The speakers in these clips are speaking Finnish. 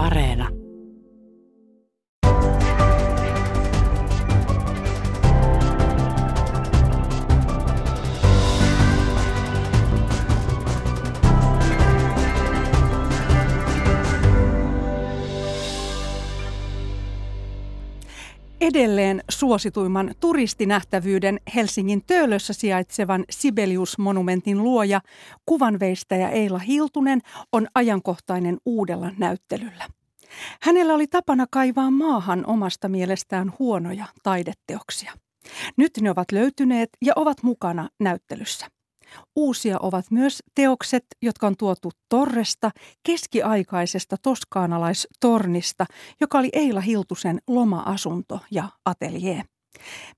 Areena. Edelleen suosituimman turistinähtävyyden Helsingin Töölössä sijaitsevan Sibelius-monumentin luoja, kuvanveistäjä Eila Hiltunen, on ajankohtainen uudella näyttelyllä. Hänellä oli tapana kaivaa maahan omasta mielestään huonoja taideteoksia. Nyt ne ovat löytyneet ja ovat mukana näyttelyssä. Uusia ovat myös teokset, jotka on tuotu Torresta, keskiaikaisesta toskaanalaistornista, joka oli Eila Hiltusen loma-asunto ja atelier.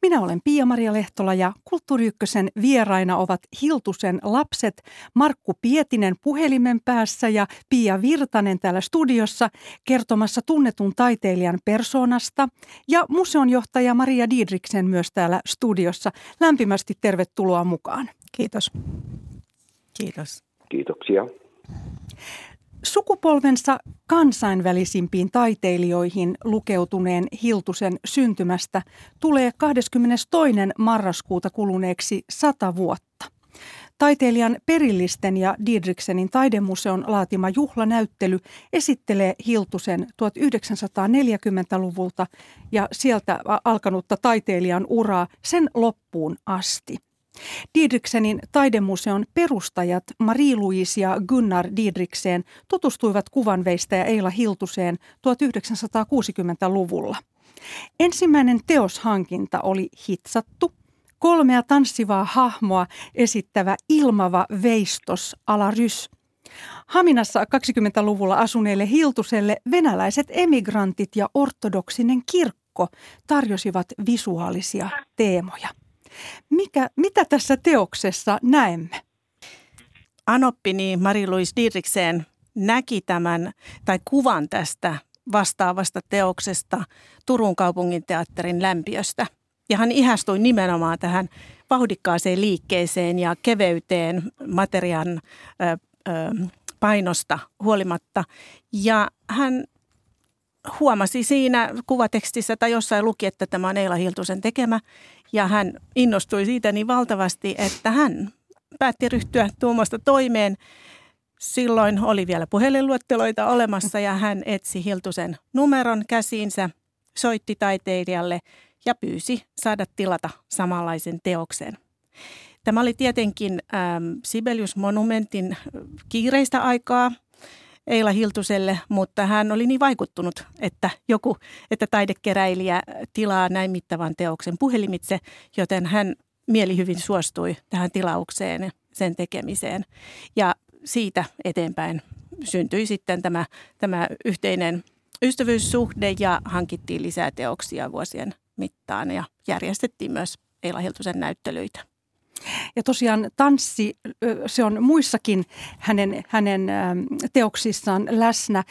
Minä olen Pia-Maria Lehtola ja Kulttuuri Ykkösen vieraina ovat Hiltusen lapset Markku Pietinen puhelimen päässä ja Pia Virtanen täällä studiossa kertomassa tunnetun taiteilijan persoonasta ja museonjohtaja Maria Diedriksen myös täällä studiossa. Lämpimästi tervetuloa mukaan. Kiitos. Kiitos. Kiitoksia. Sukupolvensa kansainvälisimpiin taiteilijoihin lukeutuneen Hiltusen syntymästä tulee 22. marraskuuta kuluneeksi sata vuotta. Taiteilijan perillisten ja Diedriksenin taidemuseon laatima juhlanäyttely esittelee Hiltusen 1940-luvulta ja sieltä alkanutta taiteilijan uraa sen loppuun asti – Diedriksenin taidemuseon perustajat Marie-Louise ja Gunnar Diedrikseen tutustuivat kuvanveistäjä Eila Hiltuseen 1960-luvulla. Ensimmäinen teoshankinta oli hitsattu, kolmea tanssivaa hahmoa esittävä ilmava veistos Alarys. Haminassa 20-luvulla asuneille Hiltuselle venäläiset emigrantit ja ortodoksinen kirkko tarjosivat visuaalisia teemoja. Mikä, mitä tässä teoksessa näemme? Anoppini Marie-Louise Didrikseen näki tämän tai kuvan tästä vastaavasta teoksesta Turun kaupungin teatterin lämpiöstä. Ja hän ihastui nimenomaan tähän vauhdikkaaseen liikkeeseen ja keveyteen materiaan painosta huolimatta. Ja hän huomasi siinä kuvatekstissä tai jossain luki, että tämä on Eila Hiltusen tekemä. Ja hän innostui siitä niin valtavasti, että hän päätti ryhtyä tuomasta toimeen. Silloin oli vielä puhelinluetteloita olemassa ja hän etsi Hiltusen numeron käsiinsä, soitti taiteilijalle ja pyysi saada tilata samanlaisen teoksen. Tämä oli tietenkin ähm, Sibelius Monumentin kiireistä aikaa – Eila Hiltuselle, mutta hän oli niin vaikuttunut, että joku, että taidekeräilijä tilaa näin mittavan teoksen puhelimitse, joten hän mieli hyvin suostui tähän tilaukseen, sen tekemiseen. Ja siitä eteenpäin syntyi sitten tämä, tämä yhteinen ystävyyssuhde ja hankittiin lisää teoksia vuosien mittaan ja järjestettiin myös Eila Hiltusen näyttelyitä. Ja tosiaan tanssi, se on muissakin hänen, hänen teoksissaan läsnä.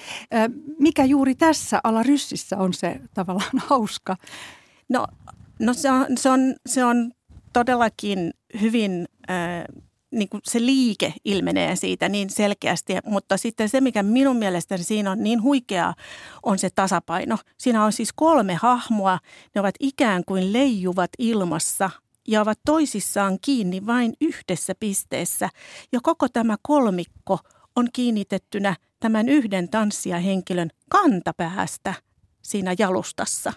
Mikä juuri tässä alaryssissä on se tavallaan hauska? No, no se, on, se, on, se on todellakin hyvin... Äh, niin kuin se liike ilmenee siitä niin selkeästi, mutta sitten se, mikä minun mielestäni siinä on niin huikeaa, on se tasapaino. Siinä on siis kolme hahmoa, ne ovat ikään kuin leijuvat ilmassa ja ovat toisissaan kiinni vain yhdessä pisteessä. Ja koko tämä kolmikko on kiinnitettynä tämän yhden tanssijahenkilön kantapäästä siinä jalustassa.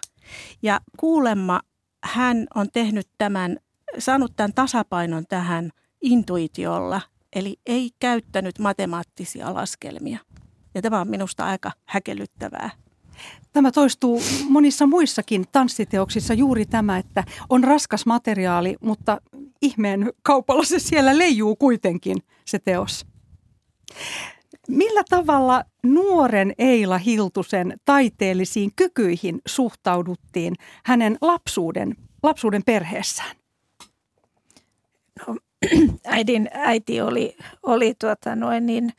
Ja kuulemma hän on tehnyt tämän, saanut tämän tasapainon tähän intuitiolla, eli ei käyttänyt matemaattisia laskelmia. Ja tämä on minusta aika häkellyttävää. Tämä toistuu monissa muissakin tanssiteoksissa juuri tämä, että on raskas materiaali, mutta ihmeen kaupalla se siellä leijuu kuitenkin se teos. Millä tavalla nuoren Eila Hiltusen taiteellisiin kykyihin suhtauduttiin hänen lapsuuden, lapsuuden perheessään? No, äidin äiti oli, oli tuota noin niin,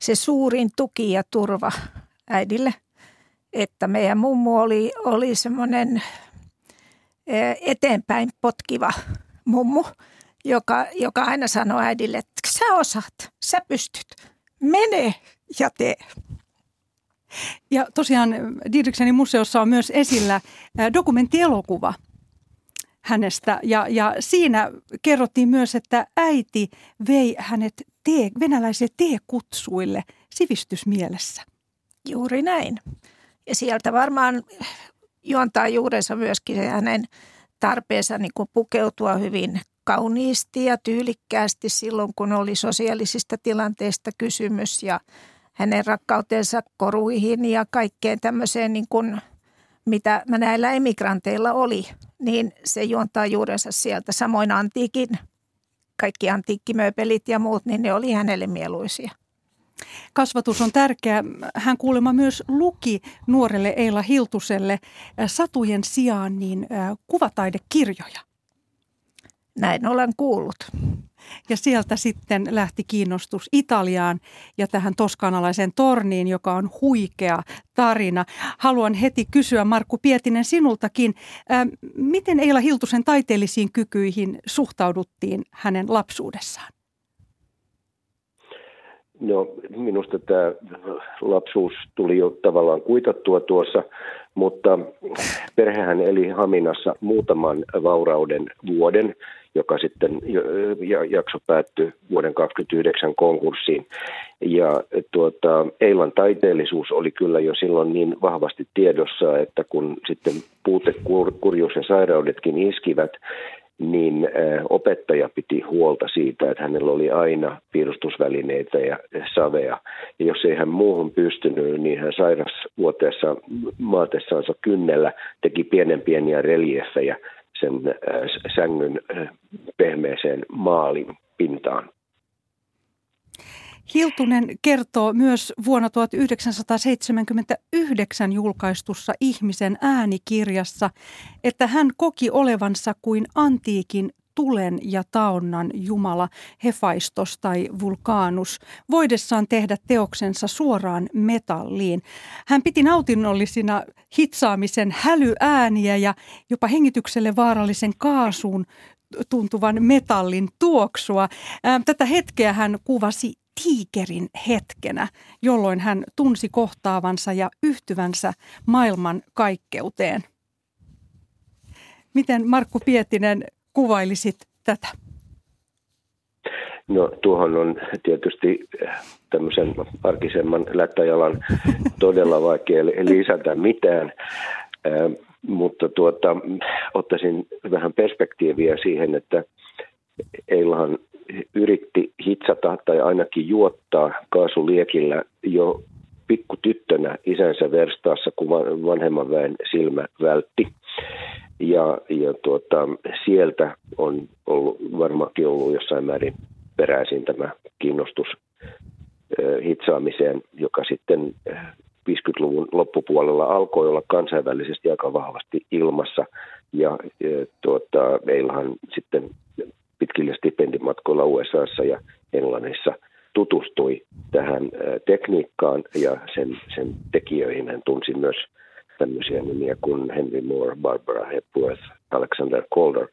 se suurin tuki ja turva äidille – että meidän mummu oli, oli semmoinen eteenpäin potkiva mummu, joka, joka aina sanoi äidille, että sä osaat, sä pystyt, mene ja tee. Ja tosiaan Didriksenin museossa on myös esillä dokumenttielokuva hänestä. Ja, ja siinä kerrottiin myös, että äiti vei hänet tee, venäläisille teekutsuille sivistysmielessä. Juuri näin. Ja sieltä varmaan juontaa juurensa myöskin se hänen tarpeensa niin kuin pukeutua hyvin kauniisti ja tyylikkäästi silloin, kun oli sosiaalisista tilanteista kysymys ja hänen rakkautensa koruihin ja kaikkeen tämmöiseen, niin kuin, mitä näillä emigranteilla oli, niin se juontaa juurensa sieltä. Samoin antiikin, kaikki antiikkimööpelit ja muut, niin ne oli hänelle mieluisia. Kasvatus on tärkeä. Hän kuulemma myös luki nuorelle Eila Hiltuselle satujen sijaan niin kuvataidekirjoja. Näin olen kuullut. Ja sieltä sitten lähti kiinnostus Italiaan ja tähän toskanalaiseen torniin, joka on huikea tarina. Haluan heti kysyä Markku Pietinen sinultakin, ää, miten Eila Hiltusen taiteellisiin kykyihin suhtauduttiin hänen lapsuudessaan? No minusta tämä lapsuus tuli jo tavallaan kuitattua tuossa, mutta perhehän eli Haminassa muutaman vaurauden vuoden, joka sitten jakso päättyi vuoden 2029 konkurssiin. Ja tuota, Eilan taiteellisuus oli kyllä jo silloin niin vahvasti tiedossa, että kun sitten puute, kurjuus ja sairaudetkin iskivät, niin opettaja piti huolta siitä, että hänellä oli aina piirustusvälineitä ja savea. Ja jos ei hän muuhun pystynyt, niin hän sairasvuoteessa maatessaansa kynnellä teki pienen pieniä reliefejä sen sängyn pehmeeseen maalin pintaan. Hiltunen kertoo myös vuonna 1979 julkaistussa Ihmisen äänikirjassa, että hän koki olevansa kuin antiikin tulen ja taonnan jumala Hefaistos tai Vulkaanus, voidessaan tehdä teoksensa suoraan metalliin. Hän piti nautinnollisina hitsaamisen hälyääniä ja jopa hengitykselle vaarallisen kaasuun tuntuvan metallin tuoksua. Tätä hetkeä hän kuvasi tiikerin hetkenä, jolloin hän tunsi kohtaavansa ja yhtyvänsä maailman kaikkeuteen. Miten Markku Pietinen kuvailisit tätä? No tuohon on tietysti tämmöisen arkisemman lättäjalan todella vaikea lisätä mitään, mutta tuota, ottaisin vähän perspektiiviä siihen, että Eilahan yritti hitsata tai ainakin juottaa kaasuliekillä jo pikkutyttönä isänsä verstaassa, kun vanhemman väen silmä vältti. Ja, ja tuota, sieltä on ollut, varmaankin ollut jossain määrin peräisin tämä kiinnostus hitsaamiseen, joka sitten 50-luvun loppupuolella alkoi olla kansainvälisesti aika vahvasti ilmassa. Ja, tuota, meillähän sitten pitkillä stipendimatkoilla USAssa ja Englannissa tutustui tähän tekniikkaan ja sen, sen tekijöihin hän tunsi myös tämmöisiä nimiä kuin Henry Moore, Barbara Hepworth, Alexander Calder.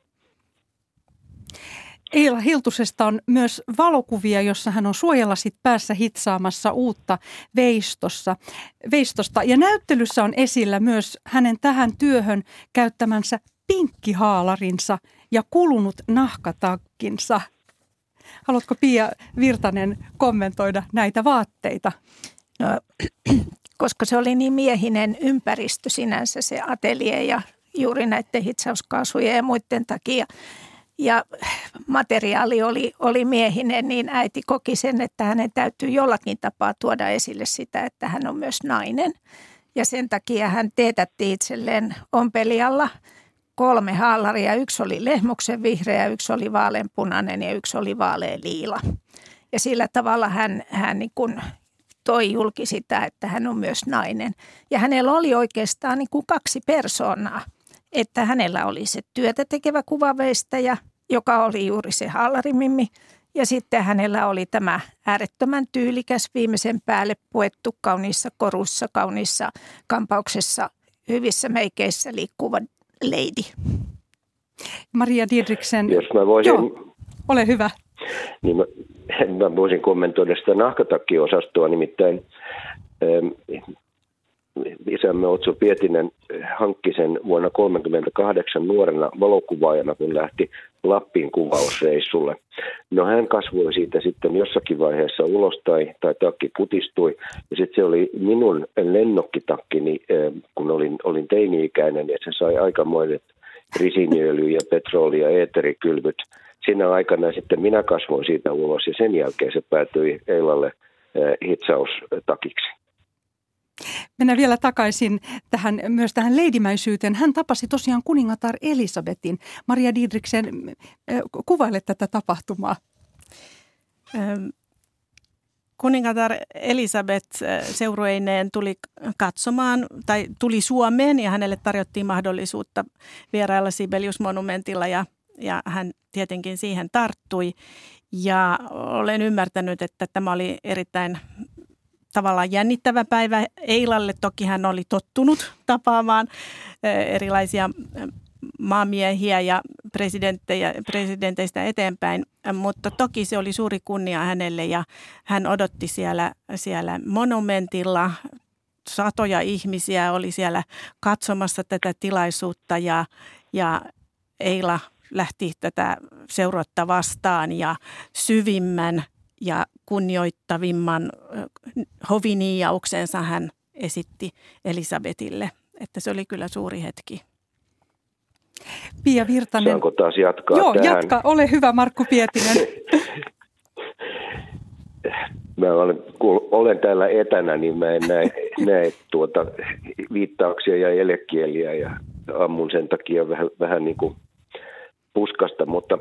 Eila Hiltusesta on myös valokuvia, jossa hän on suojelasit päässä hitsaamassa uutta veistossa, veistosta. Ja näyttelyssä on esillä myös hänen tähän työhön käyttämänsä pinkkihaalarinsa ja kulunut nahkatakkinsa. Haluatko Pia Virtanen kommentoida näitä vaatteita? No, koska se oli niin miehinen ympäristö sinänsä se atelie ja juuri näiden hitsauskaasujen ja muiden takia. Ja materiaali oli, oli miehinen, niin äiti koki sen, että hänen täytyy jollakin tapaa tuoda esille sitä, että hän on myös nainen. Ja sen takia hän teetätti itselleen ompelialla kolme haalaria. Yksi oli lehmuksen vihreä, yksi oli vaaleanpunainen ja yksi oli vaaleanliila. Ja sillä tavalla hän, hän niin kuin toi julki sitä, että hän on myös nainen. Ja hänellä oli oikeastaan niin kuin kaksi persoonaa. Että hänellä oli se työtä tekevä kuvaveistäjä, joka oli juuri se hallarimimmi. Ja sitten hänellä oli tämä äärettömän tyylikäs viimeisen päälle puettu kauniissa korussa, kauniissa kampauksessa, hyvissä meikeissä liikkuva lady. Maria Didriksen. Jos mä voisin... Joo, ole hyvä. Niin mä, mä voisin kommentoida sitä nahkatakkiosastoa, nimittäin ähm, isämme Otso Pietinen hankki sen vuonna 1938 nuorena valokuvaajana, kun lähti Lappiin kuvausreissulle. No hän kasvoi siitä sitten jossakin vaiheessa ulos tai, tai takki kutistui. Ja sitten se oli minun lennokkitakkini, eh, kun olin, olin teini-ikäinen, ja se sai aikamoiset risiniöljy ja petroli- ja eeterikylvyt. Siinä aikana sitten minä kasvoin siitä ulos ja sen jälkeen se päätyi Eilalle eh, hitsaustakiksi. Mennään vielä takaisin tähän, myös tähän leidimäisyyteen. Hän tapasi tosiaan kuningatar Elisabetin. Maria Didriksen, kuvaile tätä tapahtumaa. Kuningatar Elisabeth seurueineen tuli katsomaan tai tuli Suomeen ja hänelle tarjottiin mahdollisuutta vierailla Sibelius-monumentilla ja, ja hän tietenkin siihen tarttui. Ja olen ymmärtänyt, että tämä oli erittäin tavallaan jännittävä päivä Eilalle. Toki hän oli tottunut tapaamaan erilaisia maamiehiä ja presidenttejä, presidenteistä eteenpäin, mutta toki se oli suuri kunnia hänelle ja hän odotti siellä, siellä monumentilla. Satoja ihmisiä oli siellä katsomassa tätä tilaisuutta ja, ja Eila lähti tätä seuratta vastaan ja syvimmän ja kunnioittavimman hoviniiauksensa hän esitti Elisabetille. Että se oli kyllä suuri hetki. Pia Virtanen. Saanko taas jatkaa Joo, tähän? jatka. Ole hyvä Markku Pietinen. mä olen, kun olen täällä etänä, niin mä en näe, näe tuota viittauksia ja elekieliä ja ammun sen takia vähän, vähän niin kuin puskasta, mutta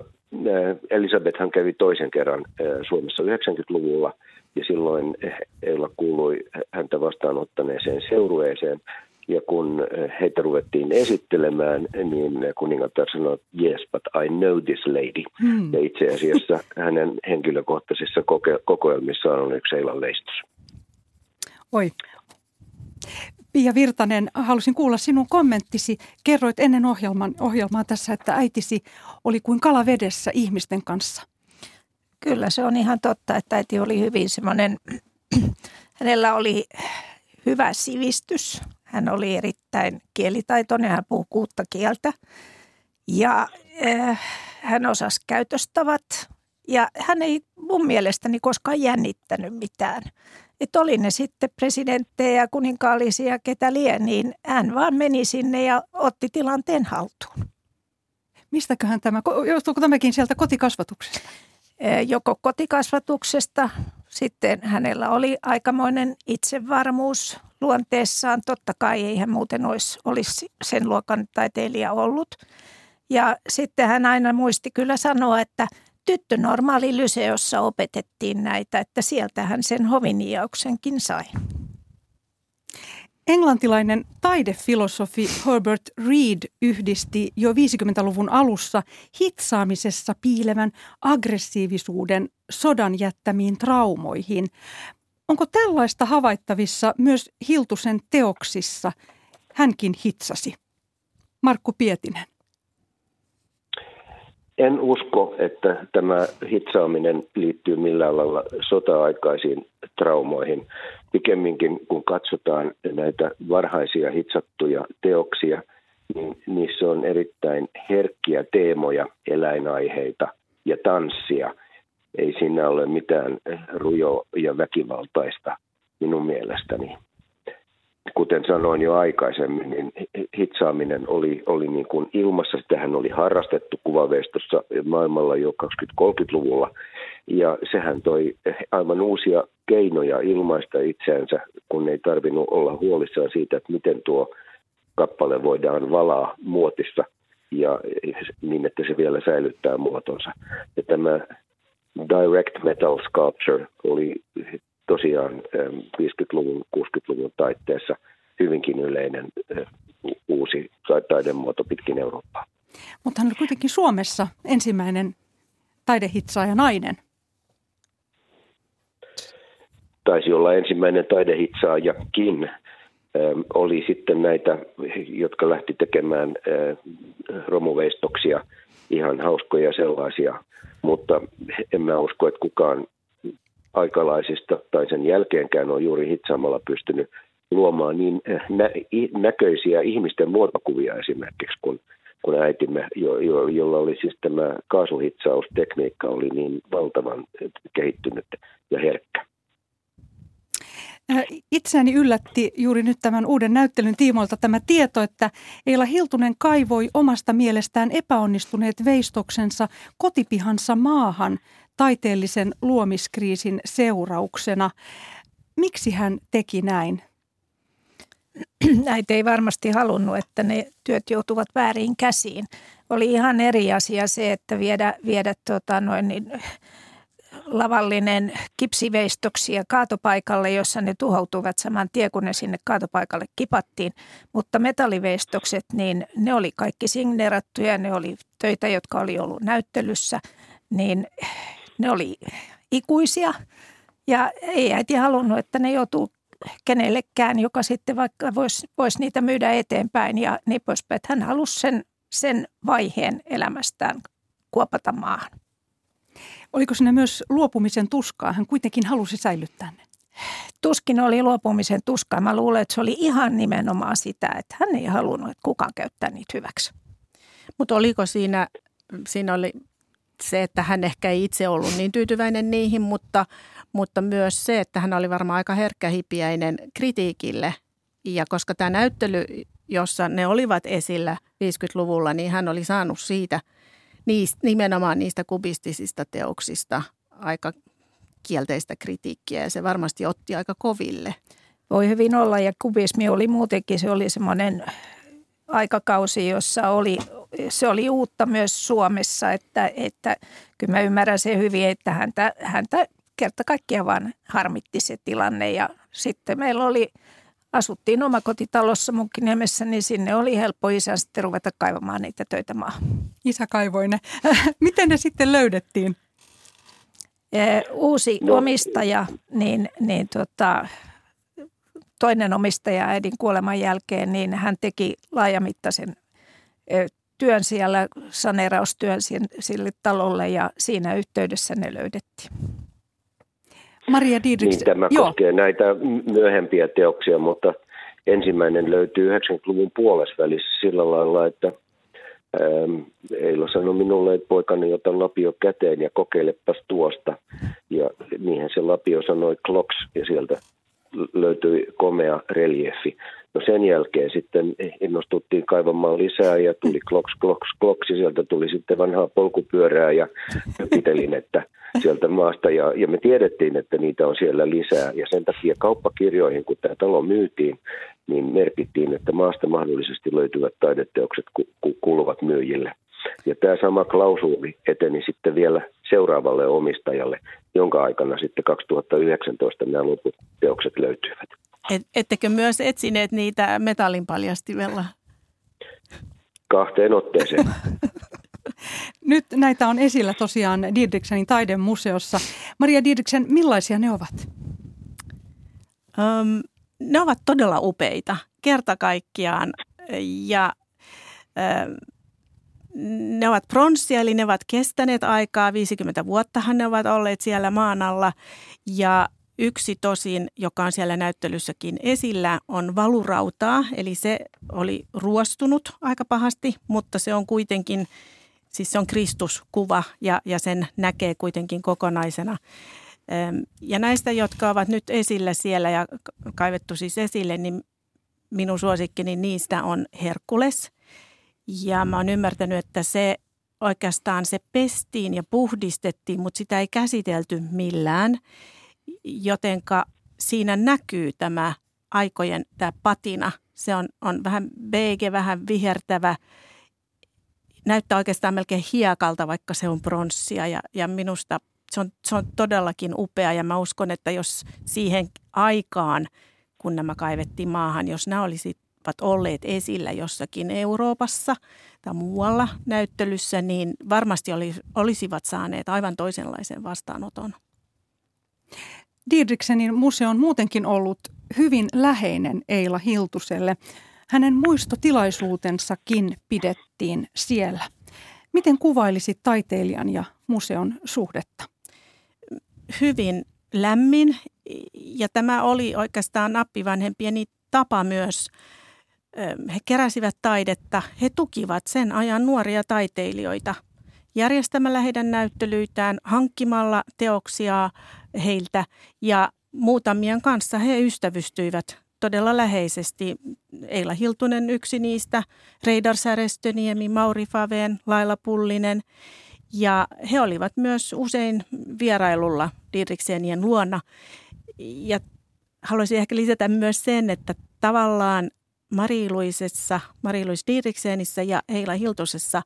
Elisabethan kävi toisen kerran Suomessa 90-luvulla ja silloin Eila kuului häntä vastaanottaneeseen seurueeseen. Ja kun heitä ruvettiin esittelemään, niin kuningatar sanoi, yes, but I know this lady. Hmm. Ja itse asiassa hänen henkilökohtaisissa koke- kokoelmissaan on yksi Eilan leistus. Oi, Pia Virtanen, halusin kuulla sinun kommenttisi. Kerroit ennen ohjelman, ohjelmaa tässä, että äitisi oli kuin kala vedessä ihmisten kanssa. Kyllä se on ihan totta, että äiti oli hyvin semmoinen, hänellä oli hyvä sivistys. Hän oli erittäin kielitaitoinen, hän puhui kuutta kieltä. Ja äh, hän osasi käytöstavat ja hän ei mun mielestäni koskaan jännittänyt mitään että oli ne sitten presidenttejä ja kuninkaallisia ketä lie, niin hän vaan meni sinne ja otti tilanteen haltuun. Mistäköhän tämä, joutuuko tämäkin sieltä kotikasvatuksesta? Joko kotikasvatuksesta, sitten hänellä oli aikamoinen itsevarmuus luonteessaan. Totta kai ei hän muuten olisi, olisi sen luokan taiteilija ollut. Ja sitten hän aina muisti kyllä sanoa, että – tyttönormaali lyseossa opetettiin näitä, että sieltähän sen hoviniauksenkin sai. Englantilainen taidefilosofi Herbert Reed yhdisti jo 50-luvun alussa hitsaamisessa piilevän aggressiivisuuden sodan jättämiin traumoihin. Onko tällaista havaittavissa myös Hiltusen teoksissa? Hänkin hitsasi. Markku Pietinen. En usko, että tämä hitsaaminen liittyy millään lailla sota-aikaisiin traumoihin. Pikemminkin kun katsotaan näitä varhaisia hitsattuja teoksia, niin niissä on erittäin herkkiä teemoja, eläinaiheita ja tanssia. Ei siinä ole mitään rujo- ja väkivaltaista minun mielestäni kuten sanoin jo aikaisemmin, niin hitsaaminen oli, oli niin kuin ilmassa. Sitähän oli harrastettu kuvaveistossa maailmalla jo 20-30-luvulla. Ja sehän toi aivan uusia keinoja ilmaista itseänsä, kun ei tarvinnut olla huolissaan siitä, että miten tuo kappale voidaan valaa muotissa ja niin, että se vielä säilyttää muotonsa. Ja tämä direct metal sculpture oli tosiaan 50-luvun, 60-luvun taitteessa hyvinkin yleinen uusi taidemuoto pitkin Eurooppaa. Mutta hän oli kuitenkin Suomessa ensimmäinen taidehitsaaja nainen. Taisi olla ensimmäinen taidehitsaajakin. Oli sitten näitä, jotka lähti tekemään romuveistoksia, ihan hauskoja sellaisia, mutta en mä usko, että kukaan aikalaisista tai sen jälkeenkään on juuri hitsaamalla pystynyt luomaan niin nä- näköisiä ihmisten muotokuvia esimerkiksi, kun, kun äitimme, jo, jo, jolla oli siis tämä kaasuhitsaustekniikka, oli niin valtavan kehittynyt ja herkkä. Äh, itseäni yllätti juuri nyt tämän uuden näyttelyn tiimoilta tämä tieto, että Eila Hiltunen kaivoi omasta mielestään epäonnistuneet veistoksensa kotipihansa maahan taiteellisen luomiskriisin seurauksena. Miksi hän teki näin? Äiti ei varmasti halunnut, että ne työt joutuvat väärin käsiin. Oli ihan eri asia se, että viedä, viedä tota noin, niin, lavallinen kipsiveistoksia kaatopaikalle, jossa ne tuhoutuvat saman tien, kun ne sinne kaatopaikalle kipattiin. Mutta metalliveistokset, niin ne oli kaikki signeerattuja, ne oli töitä, jotka oli ollut näyttelyssä, niin ne oli ikuisia. Ja ei äiti halunnut, että ne joutuu kenellekään, joka sitten vaikka voisi vois niitä myydä eteenpäin ja niin poispäin. Hän halusi sen, sen vaiheen elämästään kuopata maahan. Oliko sinne myös luopumisen tuskaa? Hän kuitenkin halusi säilyttää ne. Tuskin oli luopumisen tuskaa. Mä luulen, että se oli ihan nimenomaan sitä, että hän ei halunnut, että kukaan käyttää niitä hyväksi. Mutta oliko siinä, siinä oli se, että hän ehkä ei itse ollut niin tyytyväinen niihin, mutta, mutta myös se, että hän oli varmaan aika herkkähipiäinen kritiikille. Ja koska tämä näyttely, jossa ne olivat esillä 50-luvulla, niin hän oli saanut siitä – niistä, nimenomaan niistä kubistisista teoksista aika kielteistä kritiikkiä ja se varmasti otti aika koville. Voi hyvin olla ja kubismi oli muutenkin, se oli semmoinen aikakausi, jossa oli, se oli uutta myös Suomessa, että, että kyllä mä ymmärrän se hyvin, että häntä, häntä kerta kaikkiaan vaan harmitti se tilanne ja sitten meillä oli – asuttiin omakotitalossa Munkkiniemessä, niin sinne oli helppo isä sitten ruveta kaivamaan niitä töitä maahan. Isä kaivoi ne. Miten ne sitten löydettiin? Uusi no. omistaja, niin, niin tota, toinen omistaja äidin kuoleman jälkeen, niin hän teki laajamittaisen työn siellä, saneeraustyön sille talolle ja siinä yhteydessä ne löydettiin. Maria Didriks. Niin tämä Joo. koskee näitä myöhempiä teoksia, mutta ensimmäinen löytyy 90-luvun puolesvälissä sillä lailla, että ähm, Eila sanoi minulle, että poikani ota lapio käteen ja kokeilepas tuosta. Ja niinhän se lapio sanoi kloks ja sieltä löytyi komea reliefi. No sen jälkeen sitten innostuttiin kaivamaan lisää ja tuli kloks, kloks, kloks ja sieltä tuli sitten vanhaa polkupyörää ja pitelin, että sieltä maasta ja, ja me tiedettiin, että niitä on siellä lisää ja sen takia kauppakirjoihin, kun tämä talo myytiin, niin merkittiin, että maasta mahdollisesti löytyvät taideteokset ku, ku, kuuluvat myyjille. Ja tämä sama klausuuli eteni sitten vielä seuraavalle omistajalle, jonka aikana sitten 2019 nämä loput teokset löytyivät. Et, ettekö myös etsineet niitä metallin paljastimella? Kahteen otteeseen. Nyt näitä on esillä tosiaan Didriksenin taidemuseossa. Maria Didriksen, millaisia ne ovat? Um, ne ovat todella upeita, kerta kaikkiaan. Ja um, ne ovat pronssia, eli ne ovat kestäneet aikaa. 50 vuottahan ne ovat olleet siellä maan alla. Ja Yksi tosin, joka on siellä näyttelyssäkin esillä, on valurautaa, eli se oli ruostunut aika pahasti, mutta se on kuitenkin, siis se on Kristuskuva ja, ja sen näkee kuitenkin kokonaisena. Ja näistä, jotka ovat nyt esillä siellä ja kaivettu siis esille, niin minun suosikkini niistä on Herkules. Ja mä oon ymmärtänyt, että se oikeastaan se pestiin ja puhdistettiin, mutta sitä ei käsitelty millään jotenka siinä näkyy tämä aikojen tämä patina. Se on, on vähän beige, vähän vihertävä, näyttää oikeastaan melkein hiekalta, vaikka se on pronssia ja, ja minusta se on, se on todellakin upea ja mä uskon, että jos siihen aikaan, kun nämä kaivettiin maahan, jos nämä olisivat olleet esillä jossakin Euroopassa tai muualla näyttelyssä, niin varmasti olisivat saaneet aivan toisenlaisen vastaanoton. Didriksenin museo on muutenkin ollut hyvin läheinen Eila Hiltuselle. Hänen muistotilaisuutensakin pidettiin siellä. Miten kuvailisit taiteilijan ja museon suhdetta? Hyvin lämmin ja tämä oli oikeastaan appivanhempieni tapa myös. He keräsivät taidetta, he tukivat sen ajan nuoria taiteilijoita järjestämällä heidän näyttelyitään, hankkimalla teoksia heiltä ja muutamien kanssa he ystävystyivät todella läheisesti. Eila Hiltunen yksi niistä, Reidar Särestöniemi, Mauri Faveen, Laila Pullinen. Ja he olivat myös usein vierailulla Didriksenien luona. Ja haluaisin ehkä lisätä myös sen, että tavallaan Mariluisessa, Mariluis Didriksenissä ja Eila Hiltusessa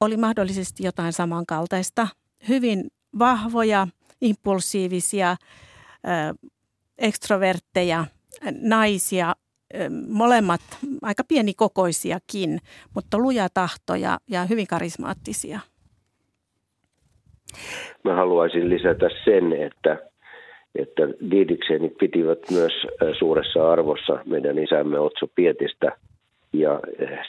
oli mahdollisesti jotain samankaltaista. Hyvin vahvoja, impulsiivisia, ekstrovertteja – naisia, molemmat aika pienikokoisiakin, mutta luja tahtoja ja hyvin karismaattisia. Mä haluaisin lisätä sen, että, että Didiksenit pitivät myös suuressa arvossa meidän isämme Otso Pietistä. Ja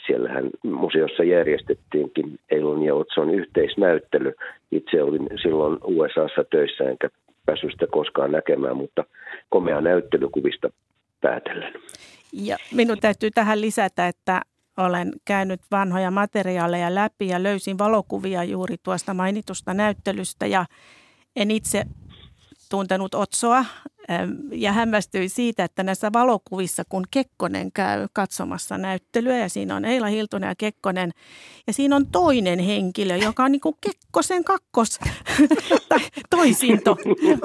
siellähän museossa järjestettiinkin Eilon ja Otson yhteisnäyttely. Itse olin silloin USAssa töissä enkä päässyt sitä koskaan näkemään, mutta komea näyttelykuvista päätellen. Ja minun täytyy tähän lisätä, että olen käynyt vanhoja materiaaleja läpi ja löysin valokuvia juuri tuosta mainitusta näyttelystä ja en itse tuntenut Otsoa ja hämmästyin siitä, että näissä valokuvissa, kun Kekkonen käy katsomassa näyttelyä ja siinä on Eila Hiltunen ja Kekkonen ja siinä on toinen henkilö, joka on niin kuin Kekkosen kakkos tai toisinto,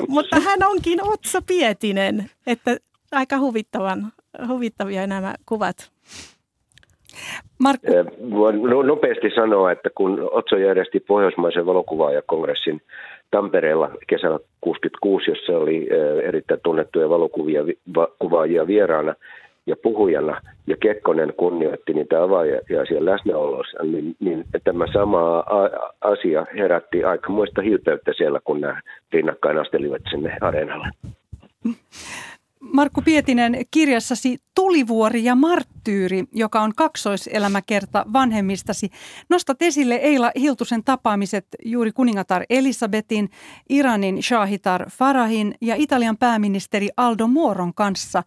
mutta hän onkin Otso Pietinen, että aika huvittavan, huvittavia nämä kuvat. Markku. Voin nopeasti sanoa, että kun Otso järjesti Pohjoismaisen valokuvaajakongressin Tampereella kesällä 66, jossa oli erittäin tunnettuja valokuvia kuvaajia vieraana ja puhujana, ja Kekkonen kunnioitti niitä avaajia siellä läsnäolossa, niin, niin tämä sama asia herätti aika muista hilpeyttä siellä, kun nämä rinnakkain astelivat sinne areenalle. Markku Pietinen, kirjassasi Tulivuori ja marttyyri, joka on kaksoiselämäkerta vanhemmistasi. Nostat esille Eila Hiltusen tapaamiset juuri kuningatar Elisabetin, Iranin Shahitar Farahin ja Italian pääministeri Aldo Moron kanssa.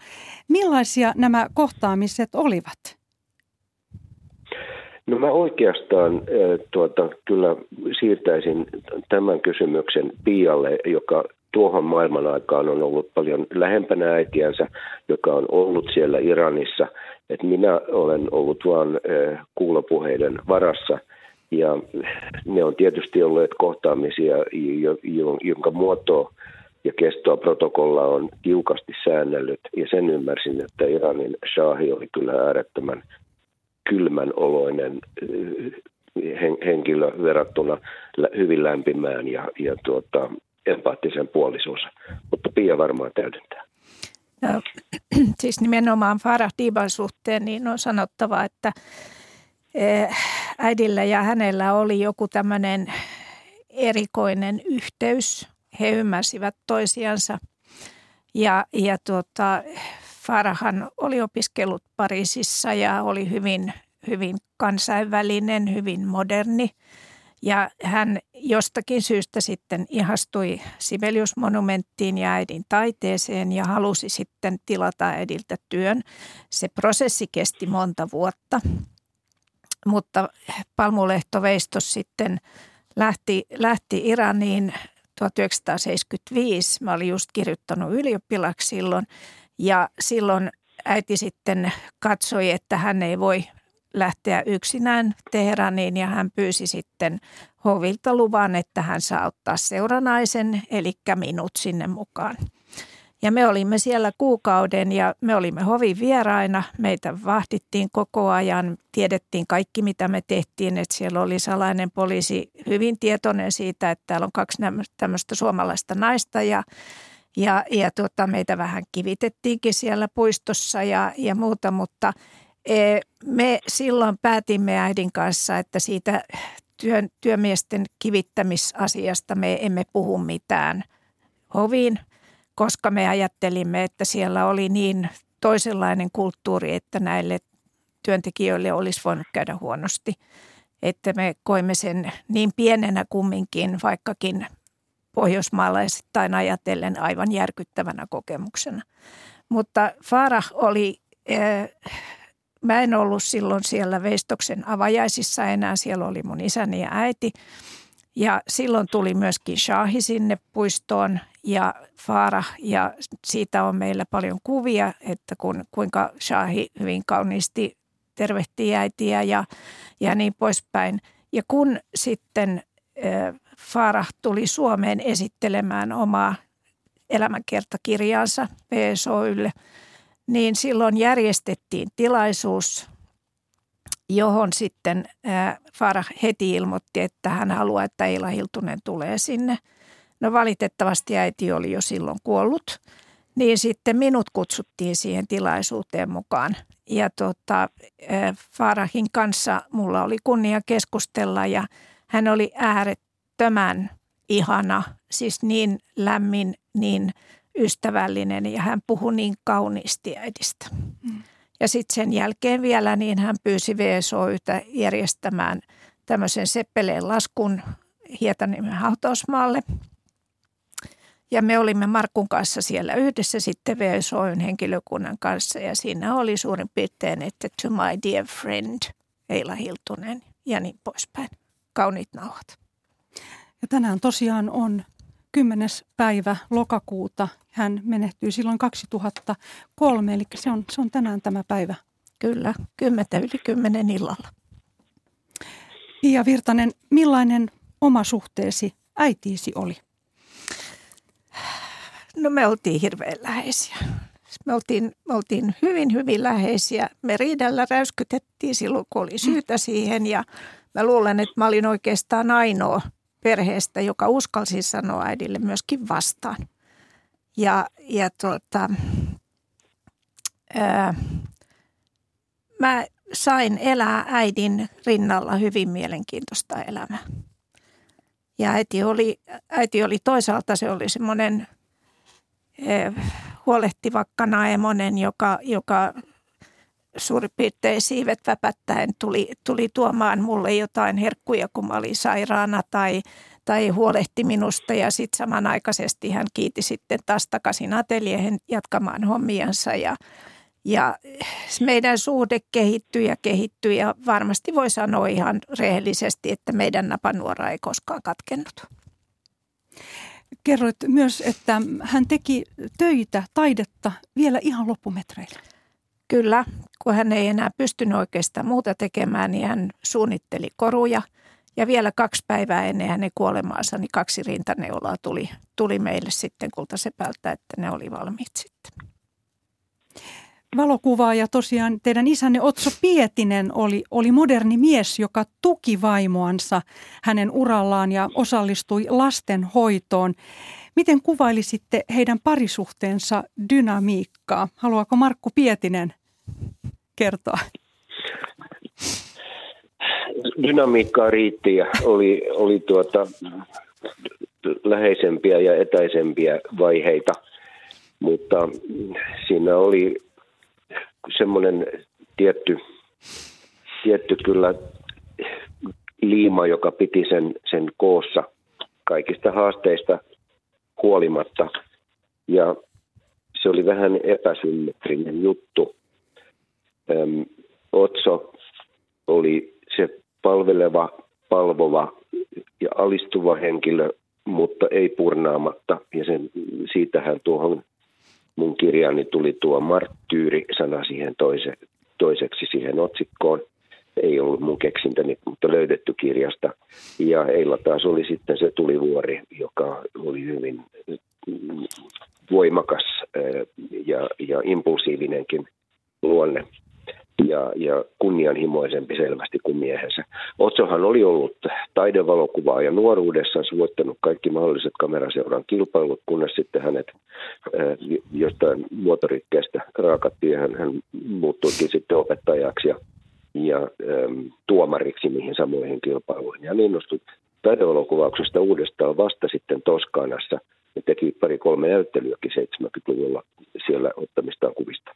Millaisia nämä kohtaamiset olivat? No mä oikeastaan tuota, kyllä siirtäisin tämän kysymyksen Pialle, joka tuohon maailman aikaan on ollut paljon lähempänä äitiänsä, joka on ollut siellä Iranissa. Et minä olen ollut vain kuulopuheiden varassa ja ne on tietysti olleet kohtaamisia, jonka muotoa ja kestoa protokolla on tiukasti säännellyt. Ja sen ymmärsin, että Iranin shahi oli kyllä äärettömän kylmän oloinen henkilö verrattuna hyvin lämpimään ja, ja tuota, empaattisen puolisuus, mutta Pia varmaan täydentää. No, siis nimenomaan Farah Diban suhteen niin on sanottava, että eh, äidillä ja hänellä oli joku tämmöinen erikoinen yhteys. He ymmärsivät toisiansa ja, ja tuota, Farahan oli opiskellut Pariisissa ja oli hyvin, hyvin kansainvälinen, hyvin moderni – ja hän jostakin syystä sitten ihastui Sibelius-monumenttiin ja äidin taiteeseen ja halusi sitten tilata äidiltä työn. Se prosessi kesti monta vuotta, mutta Palmulehtoveistos sitten lähti, lähti Iraniin 1975. Mä olin just kirjoittanut ylioppilaksi silloin ja silloin äiti sitten katsoi, että hän ei voi lähteä yksinään Teheraniin ja hän pyysi sitten hovilta luvan, että hän saa ottaa seuranaisen, eli minut sinne mukaan. Ja me olimme siellä kuukauden ja me olimme hovin vieraina. Meitä vahdittiin koko ajan, tiedettiin kaikki mitä me tehtiin, että siellä oli salainen poliisi hyvin tietoinen siitä, että täällä on kaksi tämmöistä suomalaista naista ja ja, ja tuota, meitä vähän kivitettiinkin siellä puistossa ja, ja muuta, mutta me silloin päätimme äidin kanssa, että siitä työn, työmiesten kivittämisasiasta me emme puhu mitään hoviin, koska me ajattelimme, että siellä oli niin toisenlainen kulttuuri, että näille työntekijöille olisi voinut käydä huonosti. Että me koimme sen niin pienenä kumminkin, vaikkakin pohjoismaalaisittain ajatellen aivan järkyttävänä kokemuksena. Mutta Farah oli mä en ollut silloin siellä Veistoksen avajaisissa enää. Siellä oli mun isäni ja äiti. Ja silloin tuli myöskin Shahi sinne puistoon ja Faara ja siitä on meillä paljon kuvia, että kun, kuinka Shahi hyvin kauniisti tervehtii äitiä ja, ja niin poispäin. Ja kun sitten äh, Farah tuli Suomeen esittelemään omaa elämänkertakirjaansa PSOYlle, niin silloin järjestettiin tilaisuus, johon sitten Farah heti ilmoitti, että hän haluaa, että Eila Hiltunen tulee sinne. No valitettavasti äiti oli jo silloin kuollut, niin sitten minut kutsuttiin siihen tilaisuuteen mukaan. Ja tota, Farahin kanssa mulla oli kunnia keskustella ja hän oli äärettömän ihana, siis niin lämmin, niin ystävällinen ja hän puhui niin kauniisti äidistä. Mm. Ja sitten sen jälkeen vielä niin hän pyysi VSOYtä järjestämään tämmöisen seppeleen laskun Hietaniemen hautausmaalle. Ja me olimme Markun kanssa siellä yhdessä sitten VSOYn henkilökunnan kanssa ja siinä oli suurin piirtein, että to my dear friend Eila Hiltunen ja niin poispäin. Kauniit nauhat. Ja tänään tosiaan on 10. päivä lokakuuta. Hän menehtyi silloin 2003, eli se on, se on tänään tämä päivä. Kyllä, 10 yli 10 illalla. Pia Virtanen, millainen oma suhteesi äitiisi oli? No me oltiin hirveän läheisiä. Me oltiin, me oltiin hyvin, hyvin läheisiä. Me riidellä räyskytettiin silloin, kun oli syytä siihen ja mä luulen, että mä olin oikeastaan ainoa – perheestä, joka uskalsi sanoa äidille myöskin vastaan. Ja, ja tuota, ää, mä sain elää äidin rinnalla hyvin mielenkiintoista elämää. Ja äiti oli, äiti oli toisaalta, se oli semmoinen huolehtiva kanaemonen, joka, joka suurin piirtein siivet väpättäen tuli, tuli tuomaan mulle jotain herkkuja, kun mä olin sairaana tai, tai huolehti minusta. Ja sitten samanaikaisesti hän kiiti sitten taas takaisin ateljehen jatkamaan hommiansa ja, ja meidän suhde kehittyi ja kehittyi ja varmasti voi sanoa ihan rehellisesti, että meidän napanuora ei koskaan katkennut. Kerroit myös, että hän teki töitä, taidetta vielä ihan loppumetreillä. Kyllä, kun hän ei enää pystynyt oikeastaan muuta tekemään, niin hän suunnitteli koruja. Ja vielä kaksi päivää ennen hänen kuolemaansa, niin kaksi rintaneulaa tuli, tuli meille sitten kultasepältä, että ne oli valmiit sitten. Valokuvaaja tosiaan, teidän isänne Otso Pietinen oli, oli moderni mies, joka tuki vaimoansa hänen urallaan ja osallistui lasten hoitoon. Miten kuvailisitte heidän parisuhteensa dynamiikkaa? Haluaako Markku Pietinen kertoa? Dynamiikkaa riitti ja oli, oli tuota, läheisempiä ja etäisempiä vaiheita, mutta siinä oli semmoinen tietty, tietty kyllä liima, joka piti sen, sen koossa kaikista haasteista huolimatta. Ja se oli vähän epäsymmetrinen juttu. Otso oli se palveleva, palvova ja alistuva henkilö, mutta ei purnaamatta. Ja sen, siitähän tuohon mun kirjaani tuli tuo marttyyri-sana siihen toise, toiseksi siihen otsikkoon. Ei ollut mun keksintäni, mutta löydetty kirjasta. Ja Eilla taas oli sitten se tulivuori, joka oli hyvin voimakas ja, ja impulsiivinenkin luonne ja, ja kunnianhimoisempi selvästi kuin miehensä. Otsohan oli ollut taidevalokuvaa ja nuoruudessaan voittanut kaikki mahdolliset kameraseuran kilpailut, kunnes sitten hänet äh, jostain muotorikkeestä raakattiin. Hän, hän muuttuikin sitten opettajaksi ja, ja ähm, tuomariksi mihin samoihin kilpailuihin. Ja niin innostui taidevalokuvauksesta uudestaan vasta sitten Toskaanassa ja teki pari-kolme näyttelyäkin 70-luvulla siellä ottamistaan kuvista.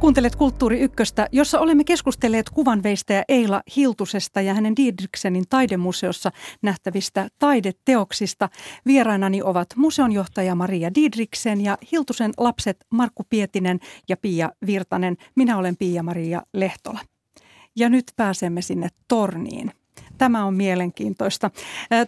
Kuuntelet Kulttuuri Ykköstä, jossa olemme keskustelleet kuvanveistäjä Eila Hiltusesta ja hänen Diedriksenin taidemuseossa nähtävistä taideteoksista. Vierainani ovat museonjohtaja Maria Diedriksen ja Hiltusen lapset Markku Pietinen ja Pia Virtanen. Minä olen Pia-Maria Lehtola. Ja nyt pääsemme sinne torniin. Tämä on mielenkiintoista.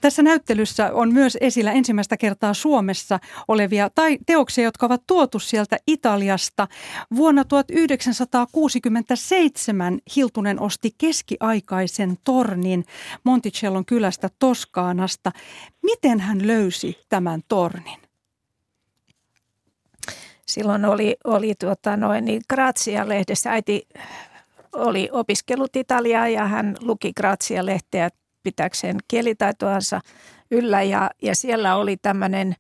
Tässä näyttelyssä on myös esillä ensimmäistä kertaa Suomessa olevia tai teoksia, jotka ovat tuotu sieltä Italiasta. Vuonna 1967 Hiltunen osti keskiaikaisen tornin Monticellon kylästä Toskaanasta. Miten hän löysi tämän tornin? Silloin oli, oli tuota noin, niin Grazia-lehdessä äiti oli opiskellut Italiaa ja hän luki Grazia-lehteä pitäkseen kielitaitoansa yllä ja, ja siellä oli tämmöinen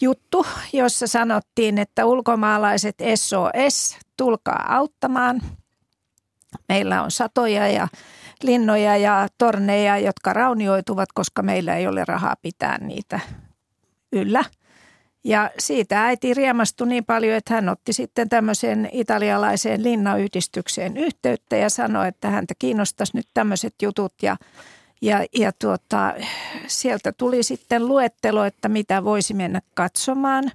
juttu, jossa sanottiin, että ulkomaalaiset SOS, tulkaa auttamaan. Meillä on satoja ja linnoja ja torneja, jotka raunioituvat, koska meillä ei ole rahaa pitää niitä yllä – ja siitä äiti riemastui niin paljon, että hän otti sitten tämmöiseen italialaiseen linnayhdistykseen yhteyttä ja sanoi, että häntä kiinnostaisi nyt tämmöiset jutut ja ja, ja tuota, sieltä tuli sitten luettelo, että mitä voisi mennä katsomaan.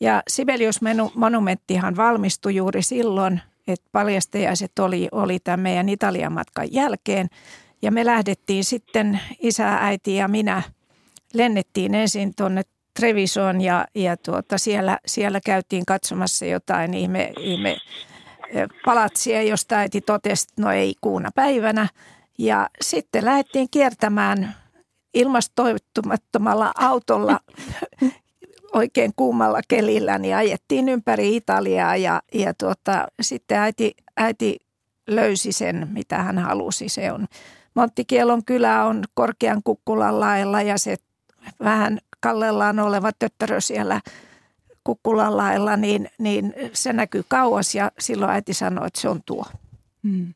Ja Sibelius-monumenttihan valmistui juuri silloin, että paljastajaiset oli, oli tämän meidän Italian matkan jälkeen. Ja me lähdettiin sitten, isä, äiti ja minä lennettiin ensin tuonne Trevisoon ja, ja tuota, siellä, siellä käytiin katsomassa jotain ihme, ihme palatsia, josta äiti totesi, että no ei kuuna päivänä. Ja sitten lähdettiin kiertämään ilmastoitumattomalla autolla oikein kuumalla kelillä, niin ajettiin ympäri Italiaa ja, ja tuota, sitten äiti, äiti löysi sen, mitä hän halusi. Se on Monttikielon kylä on korkean kukkulan lailla ja se vähän kallellaan oleva töttörö siellä kukkulan lailla, niin, niin se näkyy kauas ja silloin äiti sanoi, että se on tuo. Hmm.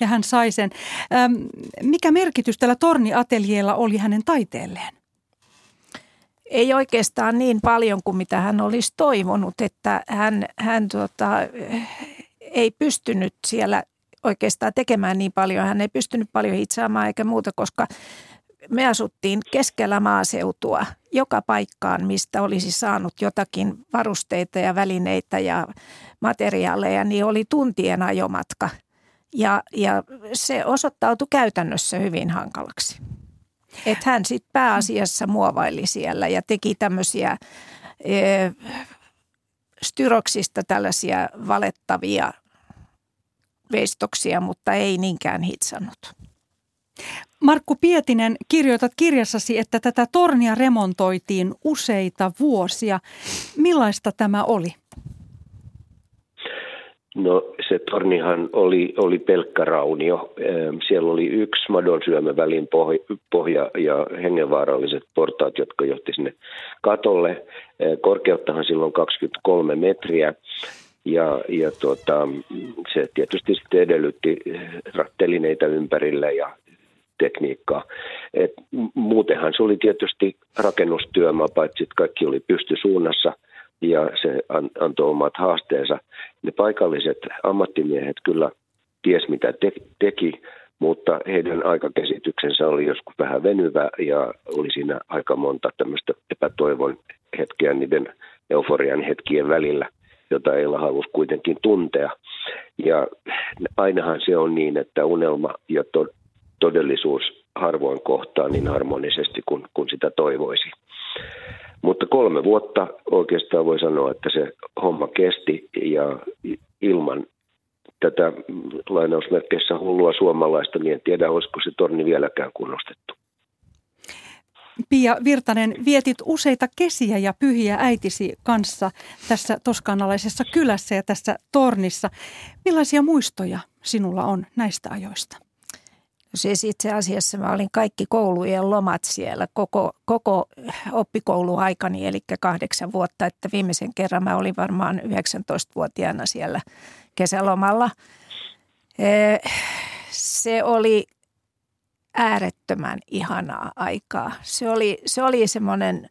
Ja hän sai sen. Ähm, mikä merkitys tällä torniateljeella oli hänen taiteelleen? Ei oikeastaan niin paljon kuin mitä hän olisi toivonut, että hän, hän tuota, ei pystynyt siellä oikeastaan tekemään niin paljon. Hän ei pystynyt paljon hitsaamaan eikä muuta, koska me asuttiin keskellä maaseutua joka paikkaan, mistä olisi saanut jotakin varusteita ja välineitä ja materiaaleja, niin oli tuntien ajomatka. Ja, ja se osoittautui käytännössä hyvin hankalaksi. Että hän sitten pääasiassa muovaili siellä ja teki tämmöisiä e, styroksista tällaisia valettavia veistoksia, mutta ei niinkään hitsannut. Markku Pietinen, kirjoitat kirjassasi, että tätä tornia remontoitiin useita vuosia. Millaista tämä oli? No se tornihan oli, oli pelkkä raunio. Siellä oli yksi madonsyömävälin pohja ja hengenvaaralliset portaat, jotka johti sinne katolle. Korkeuttahan silloin 23 metriä. Ja, ja tuota, se tietysti sitten edellytti rattelineitä ympärillä ja, tekniikkaa. Et muutenhan se oli tietysti rakennustyömaa, paitsi että kaikki oli pystysuunnassa ja se antoi omat haasteensa. Ne paikalliset ammattimiehet kyllä ties mitä te- teki, mutta heidän aikakäsityksensä oli joskus vähän venyvä ja oli siinä aika monta tämmöistä epätoivon hetkeä niiden euforian hetkien välillä, jota ei halusi kuitenkin tuntea. Ja ainahan se on niin, että unelma ja to- todellisuus harvoin kohtaa niin harmonisesti kuin, kuin sitä toivoisi. Mutta kolme vuotta oikeastaan voi sanoa, että se homma kesti ja ilman tätä lainausmerkeissä hullua suomalaista, niin en tiedä, olisiko se torni vieläkään kunnostettu. Pia Virtanen, vietit useita kesiä ja pyhiä äitisi kanssa tässä toskanalaisessa kylässä ja tässä tornissa. Millaisia muistoja sinulla on näistä ajoista? Siis itse asiassa mä olin kaikki koulujen lomat siellä koko, koko oppikouluaikani, eli kahdeksan vuotta, että viimeisen kerran mä olin varmaan 19-vuotiaana siellä kesälomalla. Se oli äärettömän ihanaa aikaa. Se oli, se oli semmoinen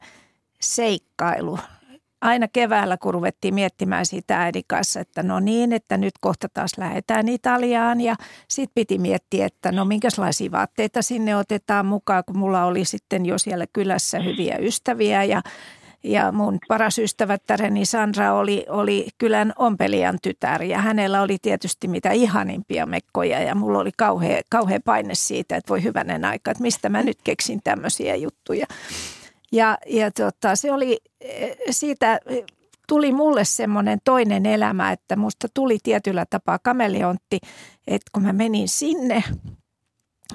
seikkailu aina keväällä, kun ruvettiin miettimään sitä äidin kanssa, että no niin, että nyt kohta taas lähdetään Italiaan. Ja sitten piti miettiä, että no minkälaisia vaatteita sinne otetaan mukaan, kun mulla oli sitten jo siellä kylässä hyviä ystäviä ja ja mun paras ystävättäreni Sandra oli, oli kylän ompelijan tytär ja hänellä oli tietysti mitä ihanimpia mekkoja ja mulla oli kauhea, kauhea paine siitä, että voi hyvänen aika, että mistä mä nyt keksin tämmöisiä juttuja. Ja, ja tota, se oli, siitä tuli mulle semmoinen toinen elämä, että musta tuli tietyllä tapaa kameleontti, että kun mä menin sinne,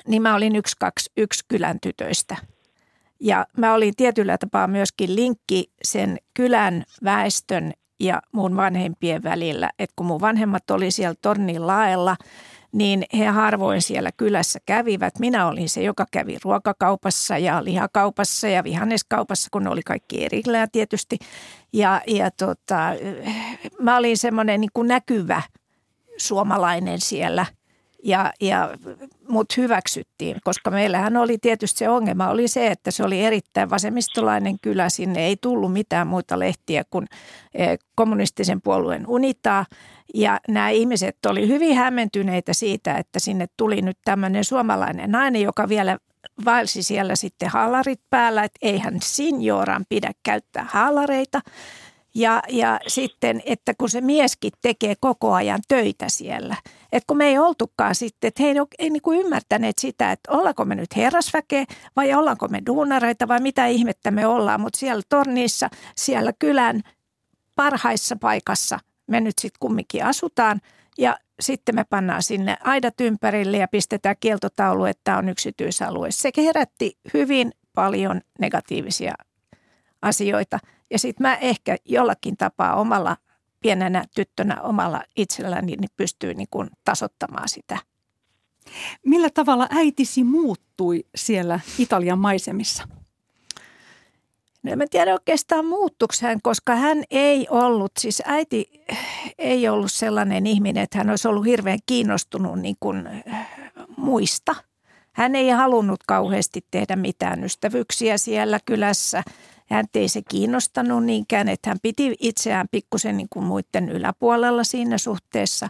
niin mä olin yksi, kaksi, yksi kylän tytöistä – ja mä olin tietyllä tapaa myöskin linkki sen kylän väestön ja mun vanhempien välillä. Että kun mun vanhemmat oli siellä Tornin laella, niin he harvoin siellä kylässä kävivät. Minä olin se, joka kävi ruokakaupassa ja lihakaupassa ja vihanneskaupassa, kun ne oli kaikki erillään tietysti. Ja, ja tota, mä olin semmoinen niin näkyvä suomalainen siellä – ja, ja mut hyväksyttiin, koska meillähän oli tietysti se ongelma oli se, että se oli erittäin vasemmistolainen kylä. Sinne ei tullut mitään muita lehtiä kuin eh, kommunistisen puolueen Unitaa. Ja nämä ihmiset oli hyvin hämmentyneitä siitä, että sinne tuli nyt tämmöinen suomalainen nainen, joka vielä vaelsi siellä sitten haalarit päällä, että eihän sinjoran pidä käyttää haalareita. Ja, ja sitten, että kun se mieskin tekee koko ajan töitä siellä. Että kun me ei oltukaan sitten, että he ei, ei niin kuin ymmärtäneet sitä, että ollaanko me nyt herrasväkeä vai ollaanko me duunareita vai mitä ihmettä me ollaan. Mutta siellä tornissa, siellä kylän parhaissa paikassa me nyt sitten kumminkin asutaan. Ja sitten me pannaan sinne aidat ympärille ja pistetään kieltotaulu, että tämä on yksityisalue. Se herätti hyvin paljon negatiivisia asioita – ja sitten mä ehkä jollakin tapaa omalla pienenä tyttönä omalla itselläni niin pystyy niin kuin tasottamaan sitä. Millä tavalla äitisi muuttui siellä Italian maisemissa? No en tiedä oikeastaan muuttuiko hän, koska hän ei ollut, siis äiti ei ollut sellainen ihminen, että hän olisi ollut hirveän kiinnostunut niin kuin muista. Hän ei halunnut kauheasti tehdä mitään ystävyyksiä siellä kylässä. Hän ei se kiinnostanut niinkään, että hän piti itseään pikkusen niin kuin muiden yläpuolella siinä suhteessa.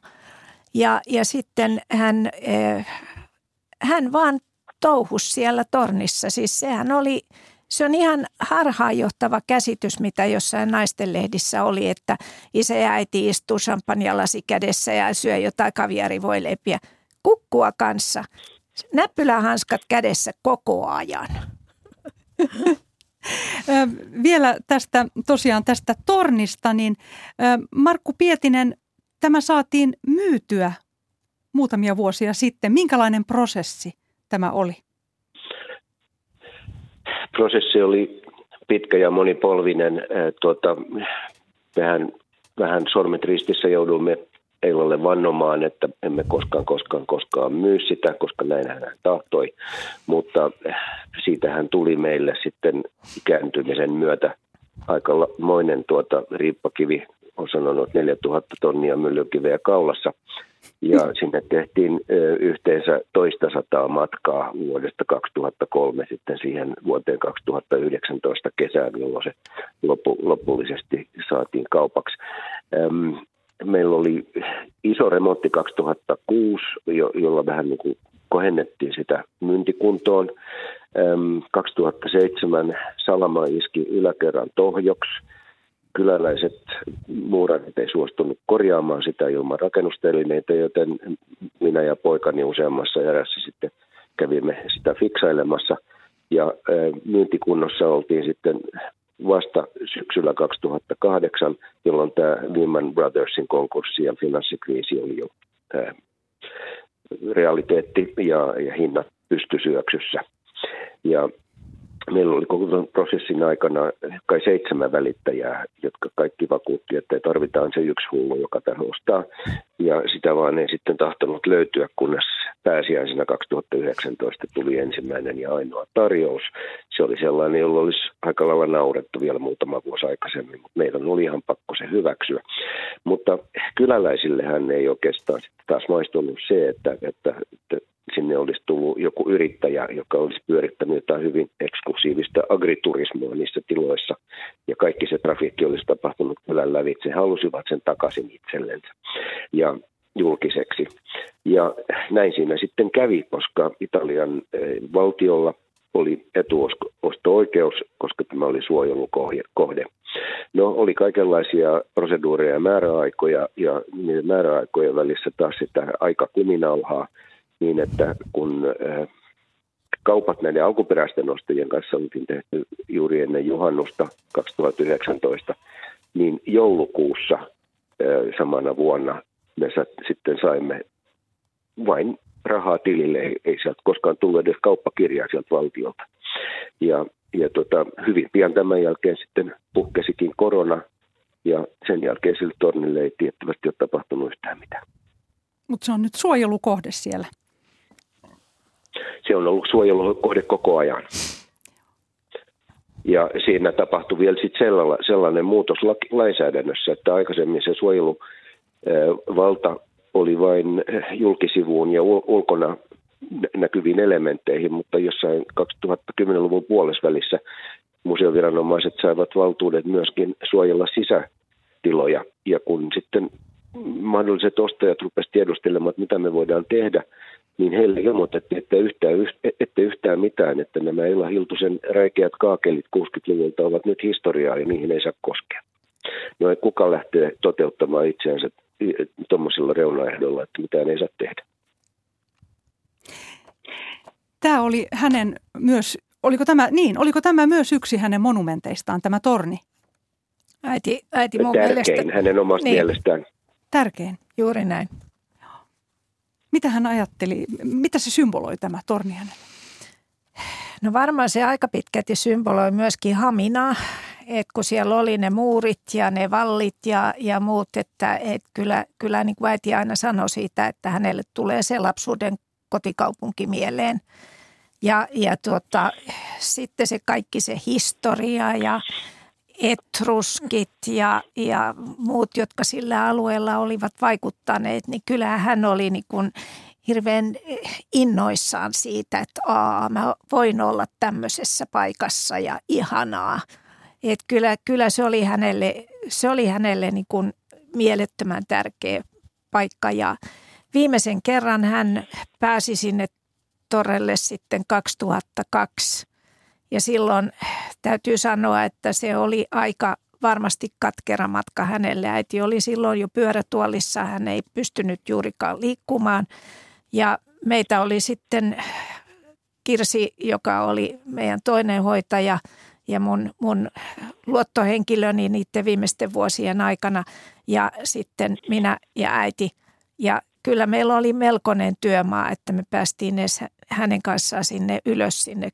Ja, ja sitten hän, eh, hän vaan touhus siellä tornissa. Siis sehän oli, se on ihan harhaanjohtava käsitys, mitä jossain naistenlehdissä oli, että isä ja äiti istuu champanjalasi kädessä ja syö jotain kaviarivoileipiä. Kukkua kanssa. Näppylähanskat kädessä koko ajan. Vielä tästä tosiaan tästä tornista, niin Markku Pietinen, tämä saatiin myytyä muutamia vuosia sitten. Minkälainen prosessi tämä oli? Prosessi oli pitkä ja monipolvinen. Tuota, vähän, vähän sormet ristissä joudumme Eilalle vannomaan, että emme koskaan, koskaan, koskaan myy sitä, koska näin hän tahtoi. Mutta siitä hän tuli meille sitten ikääntymisen myötä aikamoinen tuota riippakivi, on sanonut 4000 tonnia myllykiveä kaulassa. Ja sinne tehtiin yhteensä toista sataa matkaa vuodesta 2003 sitten siihen vuoteen 2019 kesään, jolloin se lopu, lopullisesti saatiin kaupaksi meillä oli iso remontti 2006, jo, jolla vähän niin kuin kohennettiin sitä myyntikuntoon. 2007 Salama iski yläkerran tohjoksi. Kyläläiset muurarit ei suostunut korjaamaan sitä ilman rakennustelineitä, joten minä ja poikani useammassa erässä sitten kävimme sitä fiksailemassa. Ja myyntikunnossa oltiin sitten vasta syksyllä 2008, jolloin tämä Lehman Brothersin konkurssi ja finanssikriisi oli jo tämä realiteetti ja, ja hinnat pystysyöksyssä. Ja meillä oli koko prosessin aikana kai seitsemän välittäjää, jotka kaikki vakuutti, että tarvitaan se yksi hullu, joka tämän ostaa. Ja sitä vaan ei sitten tahtonut löytyä, kunnes pääsiäisenä 2019 tuli ensimmäinen ja ainoa tarjous. Se oli sellainen, jolla olisi aika lailla naurettu vielä muutama vuosi aikaisemmin, mutta meidän oli ihan pakko se hyväksyä. Mutta kyläläisillehän ei oikeastaan taas maistunut se, että, että, että sinne olisi tullut joku yrittäjä, joka olisi pyörittänyt jotain hyvin eksklusiivista agriturismoa niissä tiloissa. Ja kaikki se trafiikki olisi tapahtunut kylän lävitse. He halusivat sen takaisin itsellensä ja julkiseksi. Ja näin siinä sitten kävi, koska Italian eh, valtiolla oli etuosto-oikeus, koska tämä oli suojelukohde. No oli kaikenlaisia proseduureja ja määräaikoja ja määräaikojen välissä taas sitä aika kuminalhaa niin, että kun äh, kaupat näiden alkuperäisten ostajien kanssa oltiin tehty juuri ennen juhannusta 2019, niin joulukuussa äh, samana vuonna me sitten saimme vain rahaa tilille, ei, ei sieltä koskaan tullut edes kauppakirjaa sieltä valtiolta. Ja, ja tota, hyvin pian tämän jälkeen sitten puhkesikin korona, ja sen jälkeen sille tornille ei tiettävästi ole tapahtunut yhtään mitään. Mutta se on nyt suojelukohde siellä se on ollut suojelukohde koko ajan. Ja siinä tapahtui vielä sit sellainen muutos lainsäädännössä, että aikaisemmin se suojeluvalta oli vain julkisivuun ja ulkona näkyviin elementteihin, mutta jossain 2010-luvun puolesvälissä museoviranomaiset saivat valtuudet myöskin suojella sisätiloja. Ja kun sitten mahdolliset ostajat rupesivat tiedustelemaan, että mitä me voidaan tehdä, niin heille ilmoitettiin, että yhtään, ette yhtään mitään, että nämä Ella Hiltusen räikeät kaakelit 60-luvulta ovat nyt historiaa ja niihin ei saa koskea. No kuka lähtee toteuttamaan itseänsä tuommoisilla reunaehdoilla, että mitään ei saa tehdä. Tämä oli hänen myös, oliko tämä, niin, oliko tämä myös yksi hänen monumenteistaan, tämä torni? Äiti, äiti mun Tärkein mielestä... hänen omasta niin. mielestään. Tärkein. Juuri näin. Mitä hän ajatteli, mitä se symboloi tämä torni hänelle? No varmaan se aika pitkälti symboloi myöskin Haminaa, että kun siellä oli ne muurit ja ne vallit ja, ja muut, että et kyllä, kyllä niin kuin äiti aina sanoi siitä, että hänelle tulee se lapsuuden kotikaupunki mieleen. Ja, ja tuota, sitten se kaikki se historia ja etruskit ja, ja muut, jotka sillä alueella olivat vaikuttaneet, niin kyllähän hän oli niin kuin hirveän innoissaan siitä, että Aa, mä voin olla tämmöisessä paikassa ja ihanaa. Et kyllä, kyllä se oli hänelle, se oli hänelle niin kuin mielettömän tärkeä paikka ja viimeisen kerran hän pääsi sinne torelle sitten 2002 ja silloin täytyy sanoa, että se oli aika varmasti katkera matka hänelle. Äiti oli silloin jo pyörätuolissa, hän ei pystynyt juurikaan liikkumaan. Ja meitä oli sitten Kirsi, joka oli meidän toinen hoitaja ja mun, mun luottohenkilöni niiden viimeisten vuosien aikana ja sitten minä ja äiti. Ja kyllä meillä oli melkoinen työmaa, että me päästiin edes hänen kanssaan sinne ylös sinne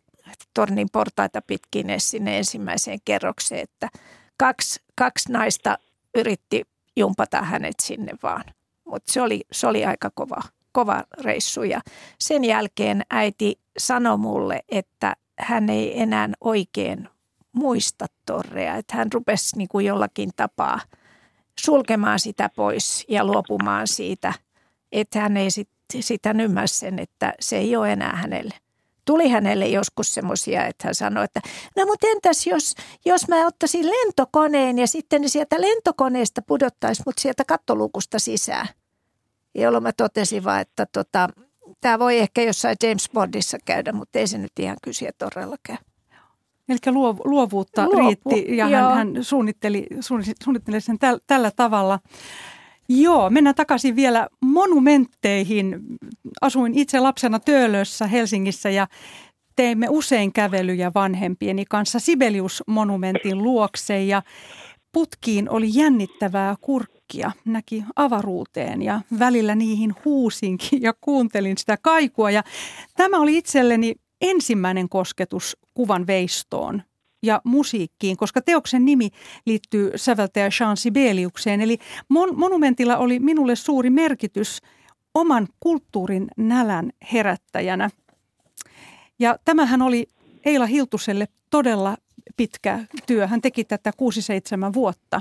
tornin portaita pitkin sinne ensimmäiseen kerrokseen, että kaksi, kaksi naista yritti jumpata hänet sinne vaan. Mutta se oli, se oli aika kova, kova reissu ja sen jälkeen äiti sanoi mulle, että hän ei enää oikein muista torrea, että hän rupesi niin kuin jollakin tapaa sulkemaan sitä pois ja luopumaan siitä, että hän ei sit, sitä ymmärrä sen, että se ei ole enää hänelle tuli hänelle joskus semmoisia, että hän sanoi, että no mutta entäs jos, jos mä ottaisin lentokoneen ja sitten ne sieltä lentokoneesta pudottaisi mut sieltä kattolukusta sisään. Jolloin mä totesin vaan, että tota, tämä voi ehkä jossain James Bondissa käydä, mutta ei se nyt ihan kysyä todella käy. Eli luovuutta Luovu, riitti ja hän, hän suunnitteli, suunnitteli sen täl, tällä tavalla. Joo, mennään takaisin vielä monumentteihin. Asuin itse lapsena Töölössä Helsingissä ja teimme usein kävelyjä vanhempieni kanssa Sibelius-monumentin luokse ja putkiin oli jännittävää kurkkia, näki avaruuteen ja välillä niihin huusinkin ja kuuntelin sitä kaikua. Ja tämä oli itselleni ensimmäinen kosketus kuvan veistoon ja musiikkiin, koska teoksen nimi liittyy säveltäjä Jean Sibeliukseen. Eli mon- monumentilla oli minulle suuri merkitys oman kulttuurin nälän herättäjänä. Ja tämähän oli Eila Hiltuselle todella pitkä työ. Hän teki tätä 6-7 vuotta.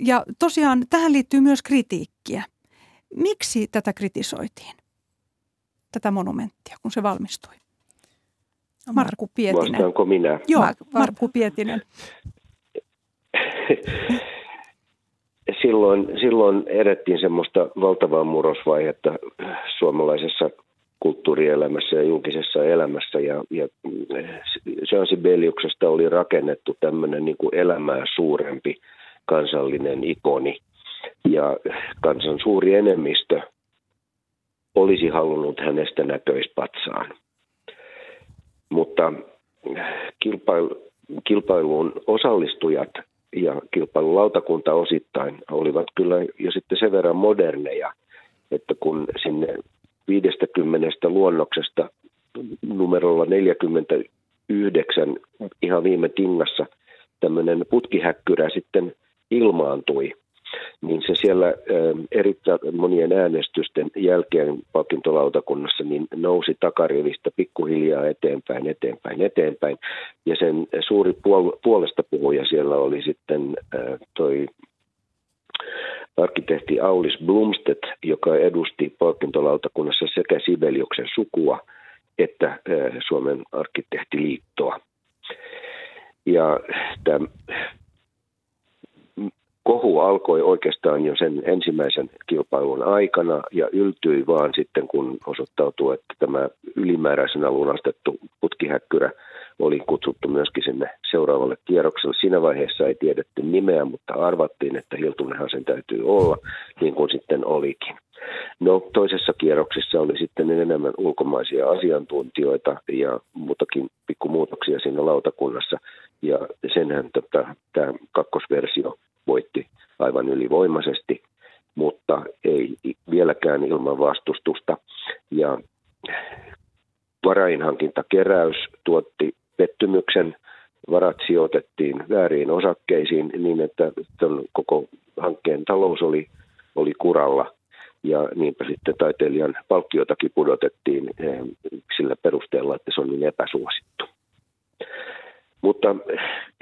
Ja tosiaan tähän liittyy myös kritiikkiä. Miksi tätä kritisoitiin, tätä monumenttia, kun se valmistui? Markku Pietinen. Vastaanko minä? Joo, Markku Pietinen. silloin, silloin edettiin semmoista valtavaa murrosvaihetta suomalaisessa kulttuurielämässä ja julkisessa elämässä. Ja, ja Jean Sibeliuksesta oli rakennettu tämmöinen niin kuin elämää suurempi kansallinen ikoni. Ja kansan suuri enemmistö olisi halunnut hänestä näköispatsaan. Mutta kilpailu, kilpailuun osallistujat ja kilpailulautakunta osittain olivat kyllä jo sitten sen verran moderneja, että kun sinne 50 luonnoksesta numerolla 49 ihan viime tingassa tämmöinen putkihäkkyrä sitten ilmaantui, niin se siellä erittäin monien äänestysten jälkeen palkintolautakunnassa niin nousi takarivistä pikkuhiljaa eteenpäin, eteenpäin, eteenpäin. Ja sen suuri puol- puolesta puhuja siellä oli sitten toi arkkitehti Aulis Blumstedt, joka edusti palkintolautakunnassa sekä Sibeliuksen sukua että Suomen arkkitehtiliittoa. Ja tämä kohu alkoi oikeastaan jo sen ensimmäisen kilpailun aikana ja yltyi vaan sitten, kun osoittautui, että tämä ylimääräisenä lunastettu putkihäkkyrä oli kutsuttu myöskin sinne seuraavalle kierrokselle. Siinä vaiheessa ei tiedetty nimeä, mutta arvattiin, että Hiltunenhan sen täytyy olla, niin kuin sitten olikin. No toisessa kierroksessa oli sitten enemmän ulkomaisia asiantuntijoita ja muutakin pikkumuutoksia siinä lautakunnassa. Ja senhän tota, tämä kakkosversio voitti aivan ylivoimaisesti, mutta ei vieläkään ilman vastustusta. Ja varainhankintakeräys tuotti pettymyksen, varat sijoitettiin väärin osakkeisiin niin, että koko hankkeen talous oli, oli kuralla. Ja niinpä sitten taiteilijan palkkiotakin pudotettiin eh, sillä perusteella, että se on niin epäsuosittu. Mutta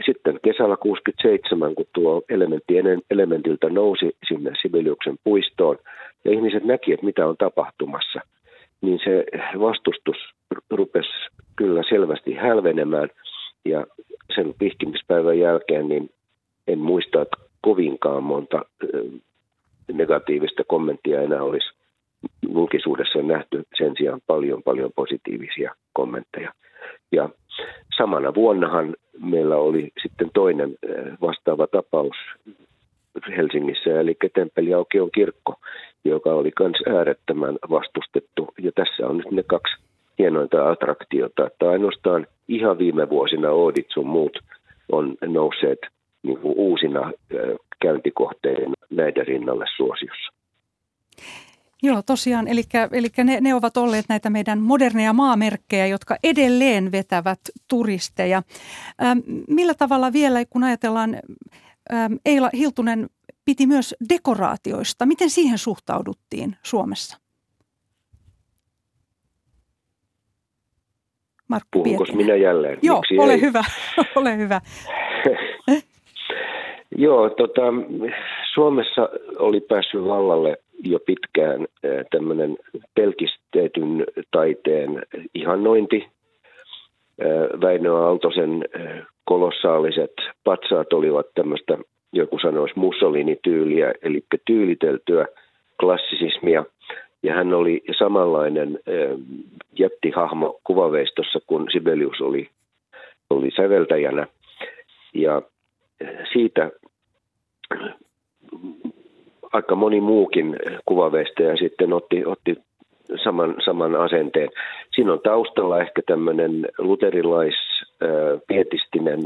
sitten kesällä 67, kun tuo elementti elementiltä nousi sinne Sibeliuksen puistoon, ja ihmiset näki, että mitä on tapahtumassa, niin se vastustus rupesi kyllä selvästi hälvenemään. Ja sen pihkimispäivän jälkeen niin en muista, että kovinkaan monta negatiivista kommenttia enää olisi julkisuudessa nähty sen sijaan paljon paljon positiivisia kommentteja. Ja samana vuonnahan meillä oli sitten toinen eh, vastaava tapaus Helsingissä, eli Temppeliaukion kirkko, joka oli myös äärettömän vastustettu. Ja tässä on nyt ne kaksi hienointa attraktiota, että ainoastaan ihan viime vuosina Oodit sun muut on nousseet niin kuin uusina eh, käyntikohteina näiden rinnalle suosiossa. Joo, tosiaan. Eli, eli ne, ne ovat olleet näitä meidän moderneja maamerkkejä, jotka edelleen vetävät turisteja. Ähm, millä tavalla vielä, kun ajatellaan, ähm, Eila Hiltunen piti myös dekoraatioista. Miten siihen suhtauduttiin Suomessa? Markku Puhunko minä jälleen? Joo, Miksi ole ei? hyvä. ole hyvä. Joo, tota, Suomessa oli päässyt vallalle jo pitkään tämmöinen pelkistetyn taiteen ihannointi. Väinö Aaltosen kolossaaliset patsaat olivat tämmöistä, joku sanoisi Mussolini-tyyliä, eli tyyliteltyä klassisismia. Ja hän oli samanlainen jättihahmo kuvaveistossa, kun Sibelius oli, oli säveltäjänä. Ja siitä aika moni muukin kuvaveistäjä sitten otti, otti saman, saman asenteen. Siinä on taustalla ehkä tämmöinen luterilais, pietistinen,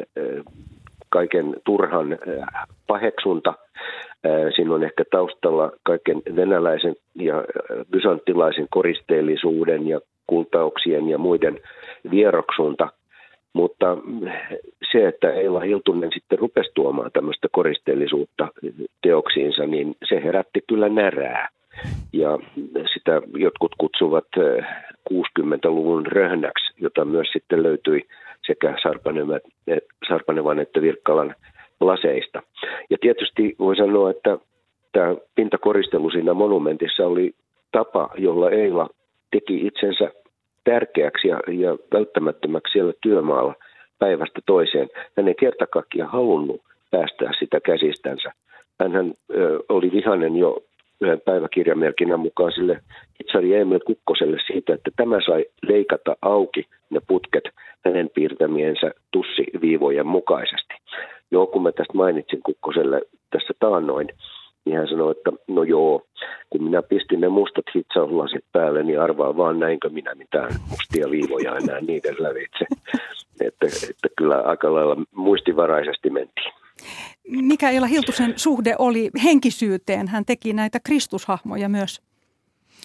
kaiken turhan paheksunta. Siinä on ehkä taustalla kaiken venäläisen ja bysanttilaisen koristeellisuuden ja kultauksien ja muiden vieroksunta. Mutta se, että Eila Hiltunen sitten rupesi tuomaan tämmöistä koristeellisuutta teoksiinsa, niin se herätti kyllä närää. Ja sitä jotkut kutsuvat 60-luvun eh, röhnäksi, jota myös sitten löytyi sekä Sarpanevan että Virkkalan laseista. Ja tietysti voi sanoa, että tämä pintakoristelu siinä monumentissa oli tapa, jolla Eila teki itsensä tärkeäksi ja, ja välttämättömäksi siellä työmaalla päivästä toiseen. Hän ei kertakaikkiaan halunnut päästää sitä käsistänsä. Hän oli vihainen jo yhden päiväkirjamerkinnän mukaan sille Itsari Emil Kukkoselle siitä, että tämä sai leikata auki ne putket hänen piirtämiensä tussiviivojen mukaisesti. Joo, kun mä tästä mainitsin Kukkoselle tässä taannoin, niin hän sanoi, että no joo, kun minä pistin ne mustat hitsauslasit päälle, niin arvaa vaan näinkö minä mitään mustia viivoja enää niiden lävitse. Että, että kyllä aika lailla muistivaraisesti mentiin. Mikä Ela Hiltusen suhde oli henkisyyteen? Hän teki näitä kristushahmoja myös.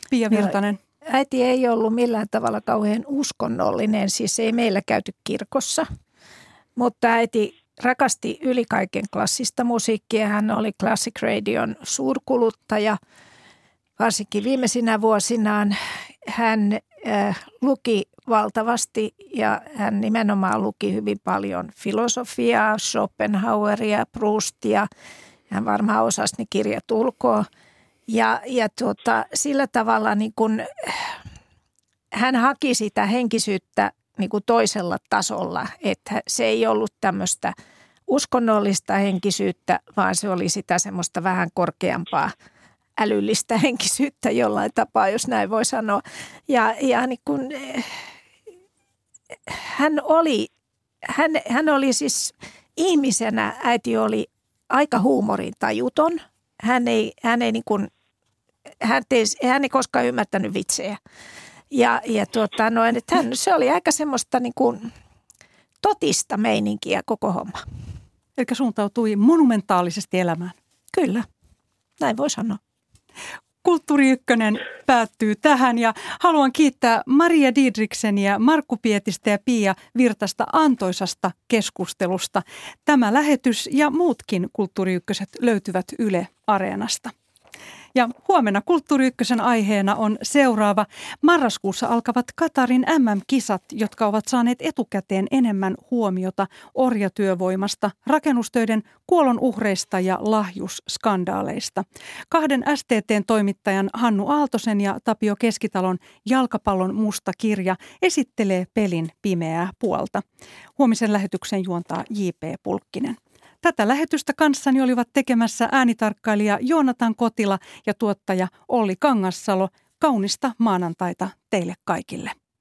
Pia Virtanen. No, äiti ei ollut millään tavalla kauhean uskonnollinen, siis ei meillä käyty kirkossa. Mutta äiti rakasti yli kaiken klassista musiikkia. Hän oli Classic Radion suurkuluttaja. Varsinkin viimeisinä vuosinaan hän äh, luki valtavasti ja hän nimenomaan luki hyvin paljon filosofiaa, Schopenhaueria, Proustia. Hän varmaan osasi ne kirjat ulkoa. Ja, ja tuota, sillä tavalla niin kun, hän haki sitä henkisyyttä niin kuin toisella tasolla, että se ei ollut tämmöistä uskonnollista henkisyyttä, vaan se oli sitä semmoista vähän korkeampaa älyllistä henkisyyttä jollain tapaa, jos näin voi sanoa. Ja, ja niin kun, hän oli, hän, hän oli siis ihmisenä, äiti oli aika huumorintajuton. Hän ei, hän ei, niin kuin, hän, ei, hän ei koskaan ymmärtänyt vitsejä. Ja, ja tuota, no, että hän, se oli aika semmoista niin kuin totista meininkiä koko homma. Eli suuntautui monumentaalisesti elämään. Kyllä, näin voi sanoa. Kulttuuri Ykkönen päättyy tähän ja haluan kiittää Maria Diedrikseniä, Markku Pietistä ja Pia Virtasta antoisasta keskustelusta. Tämä lähetys ja muutkin Kulttuuri Ykköset löytyvät Yle Areenasta. Ja huomenna Kulttuuri Ykkösen aiheena on seuraava. Marraskuussa alkavat Katarin MM-kisat, jotka ovat saaneet etukäteen enemmän huomiota orjatyövoimasta, rakennustöiden kuolon uhreista ja lahjusskandaaleista. Kahden STTn toimittajan Hannu Aaltosen ja Tapio Keskitalon jalkapallon musta kirja esittelee pelin pimeää puolta. Huomisen lähetyksen juontaa J.P. Pulkkinen. Tätä lähetystä kanssani olivat tekemässä äänitarkkailija Joonatan Kotila ja tuottaja Olli Kangassalo. Kaunista maanantaita teille kaikille.